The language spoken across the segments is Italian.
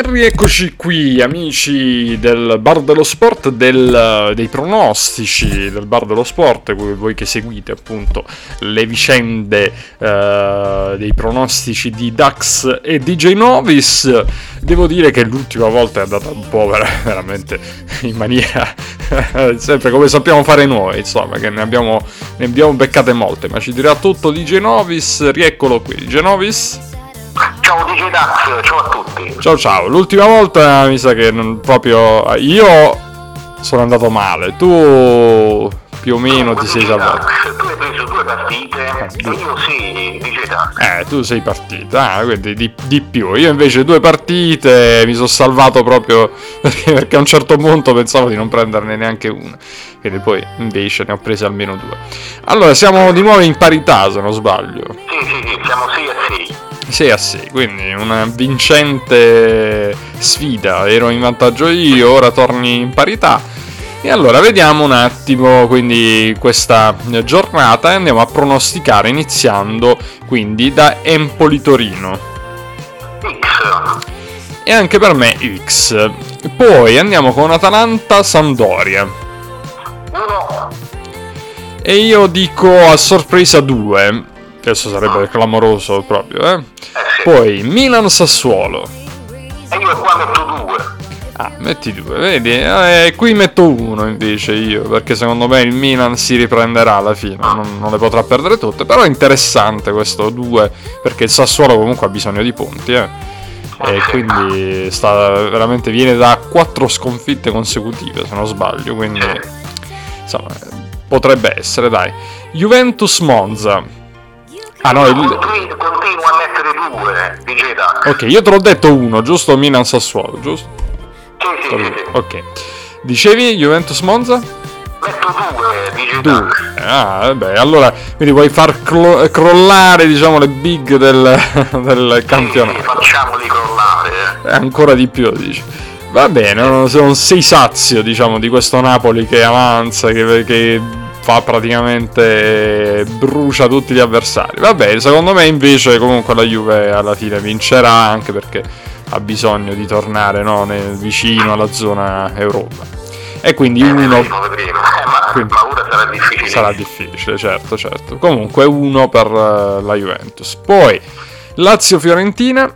E rieccoci qui, amici del Bar dello Sport, del, dei pronostici del Bar dello Sport, voi che seguite appunto le vicende uh, dei pronostici di Dax e DJ Novis. Devo dire che l'ultima volta è andata un po' veramente in maniera sempre come sappiamo fare noi, insomma, che ne abbiamo, ne abbiamo beccate molte, ma ci dirà tutto DJ Novis, rieccolo qui, DJ Novis. Ciao DJ Dax, ciao a tutti. Ciao ciao, l'ultima volta mi sa che non proprio io sono andato male, tu più o meno ti sei salvato. Tu hai preso due partite e io sì, DJ Dax. Eh, tu sei partita, ah, quindi di, di, più. Io invece due partite mi sono salvato proprio perché, perché, a un certo punto pensavo di non prenderne neanche una. Quindi poi invece ne ho prese almeno due. Allora, siamo di nuovo in parità se non sbaglio. Sì, sì, sì, siamo 6 a 6. 6 a 6, quindi una vincente sfida. Ero in vantaggio io, ora torni in parità. E allora vediamo un attimo quindi questa giornata e andiamo a pronosticare iniziando quindi da Empoli Torino. E anche per me X. Poi andiamo con Atalanta Sampdoria. 1. E io dico a sorpresa 2. Questo sarebbe clamoroso proprio, eh? Eh sì. Poi Milan Sassuolo. E io qua metto 2. Ah, metti due, vedi? Eh, qui metto uno invece io, perché secondo me il Milan si riprenderà alla fine, non, non le potrà perdere tutte, però è interessante questo 2, perché il Sassuolo comunque ha bisogno di punti, eh. E quindi sta, veramente viene da quattro sconfitte consecutive, se non sbaglio, quindi insomma, potrebbe essere, dai. Juventus Monza. Ah no, il... Continu- Continua a mettere 2, DJ Dax. Ok, io te l'ho detto uno, giusto? Milan Sassuolo, giusto? Sì, sì, sì, sì. Ok. Dicevi Juventus Monza? Metto 2, DJ Due. Dax. Ah, vabbè, allora quindi vuoi far clo- crollare, diciamo, le big del, del Sì, campionato. facciamoli crollare. Eh, ancora di più, dici. Va bene, non, non sei sazio, diciamo, di questo Napoli che avanza, che, che fa praticamente brucia tutti gli avversari. Va bene, secondo me invece comunque la Juve alla fine vincerà anche perché ha bisogno di tornare no, nel- vicino alla zona Europa. E quindi uno Vedremo, vedremo. Eh, Quindi- sarà difficile. sarà difficile, certo, certo. Comunque uno per eh, la Juventus. Poi Lazio-Fiorentina,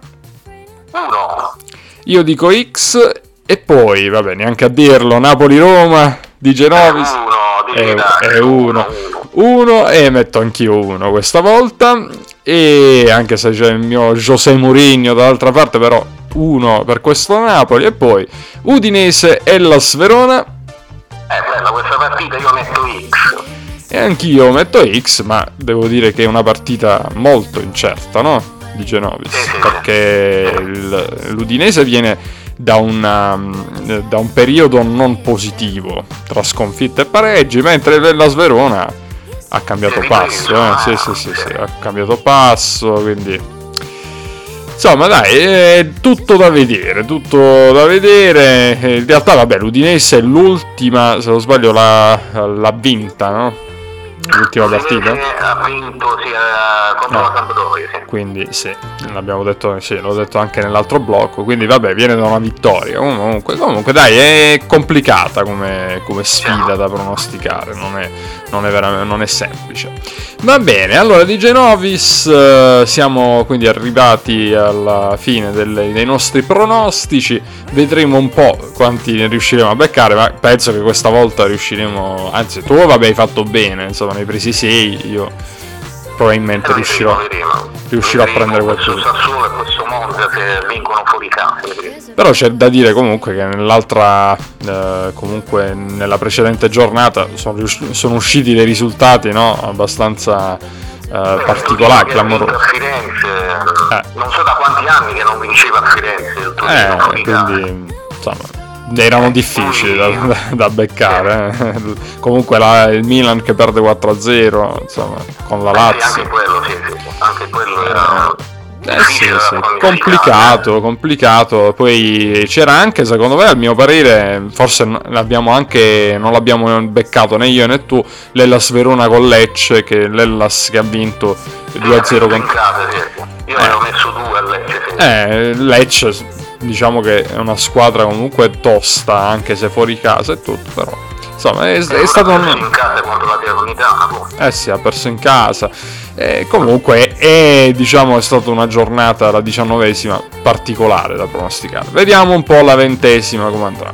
1. io dico X e poi, vabbè, neanche a dirlo, Napoli-Roma di Genovis. 1, È, è uno. Uno e metto anch'io uno questa volta. E anche se c'è il mio José Mourinho dall'altra parte, però uno per questo Napoli. E poi Udinese e la Sverona. Eh, bella questa partita, io metto X. E anch'io metto X, ma devo dire che è una partita molto incerta, no? Di Genovis. Sì, sì, Perché l'Udinese viene da, una- da un periodo non positivo tra sconfitte e pareggi, mentre la Sverona ha cambiato passo. Eh? Sì, sì, sì, sì, ha cambiato passo, quindi... Insomma, dai, è tutto da vedere, tutto da vedere. In realtà, vabbè, l'Udinese è l'ultima, se non sbaglio, l'ha, l'ha vinta, no? L'ultima partita. Ha vinto sia contro No. la Sampdoria, sì. Quindi sì, l'abbiamo detto, sì, l'ho detto anche nell'altro blocco. Quindi vabbè, viene da una vittoria. Comunque, comunque dai, è complicata come, come sfida da pronosticare, non è, non, è veramente, non è semplice. Va bene, allora di Genovis eh, siamo quindi arrivati alla fine delle- dei nostri pronostici. Vedremo un po' quanti ne riusciremo a beccare, ma penso che questa volta riusciremo. Anzi, tu vabbè hai fatto bene, insomma, ne hai presi 6, io probabilmente Però riuscirò. riuscirò a prendere qualcosa. Però c'è da dire comunque che nell'altra, eh, comunque nella precedente giornata sono, rius- sono usciti dei risultati no? abbastanza eh, particolari, clamorosi. a Firenze, Eh. non so da quanti anni che non vinceva a Firenze il Eh, quindi insomma erano difficili da, da- da beccare. eh. comunque la- il Milan che perde 4-0, insomma, con la Sì, Lazio. anche quello, sì, sì, anche quello era Eh sì, da sì, quantificare. complicato, complicato. Poi c'era anche, secondo me, a mio parere, forse l'abbiamo anche, non l'abbiamo beccato né io né tu, l'Ellas Verona con Lecce, che l'Ellas che ha vinto 2-0 Sì, con... sì. Io Eh. avevo messo due a Lecce, sì. Eh, Lecce diciamo che è una squadra comunque tosta, anche se fuori casa e tutto, però insomma è, è stato un... in casa contro la Diagonità eh sì ha perso in casa e comunque è diciamo è stata una giornata la diciannovesima particolare da pronosticare vediamo un po' la ventesima come andrà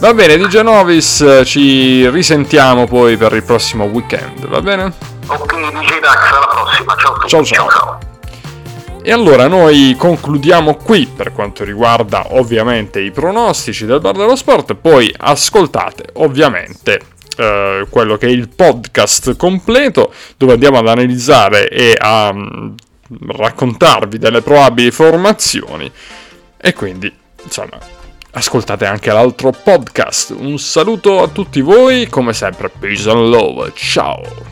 va bene di Genovis ci risentiamo poi per il prossimo weekend va bene? ok DJ Dax alla prossima ciao a tutti. Ciao, ciao. ciao. E allora noi concludiamo qui per quanto riguarda ovviamente i pronostici del bar dello sport, poi ascoltate ovviamente eh, quello che è il podcast completo dove andiamo ad analizzare e a mm, raccontarvi delle probabili formazioni e quindi insomma ascoltate anche l'altro podcast. Un saluto a tutti voi, come sempre, peace and love, ciao!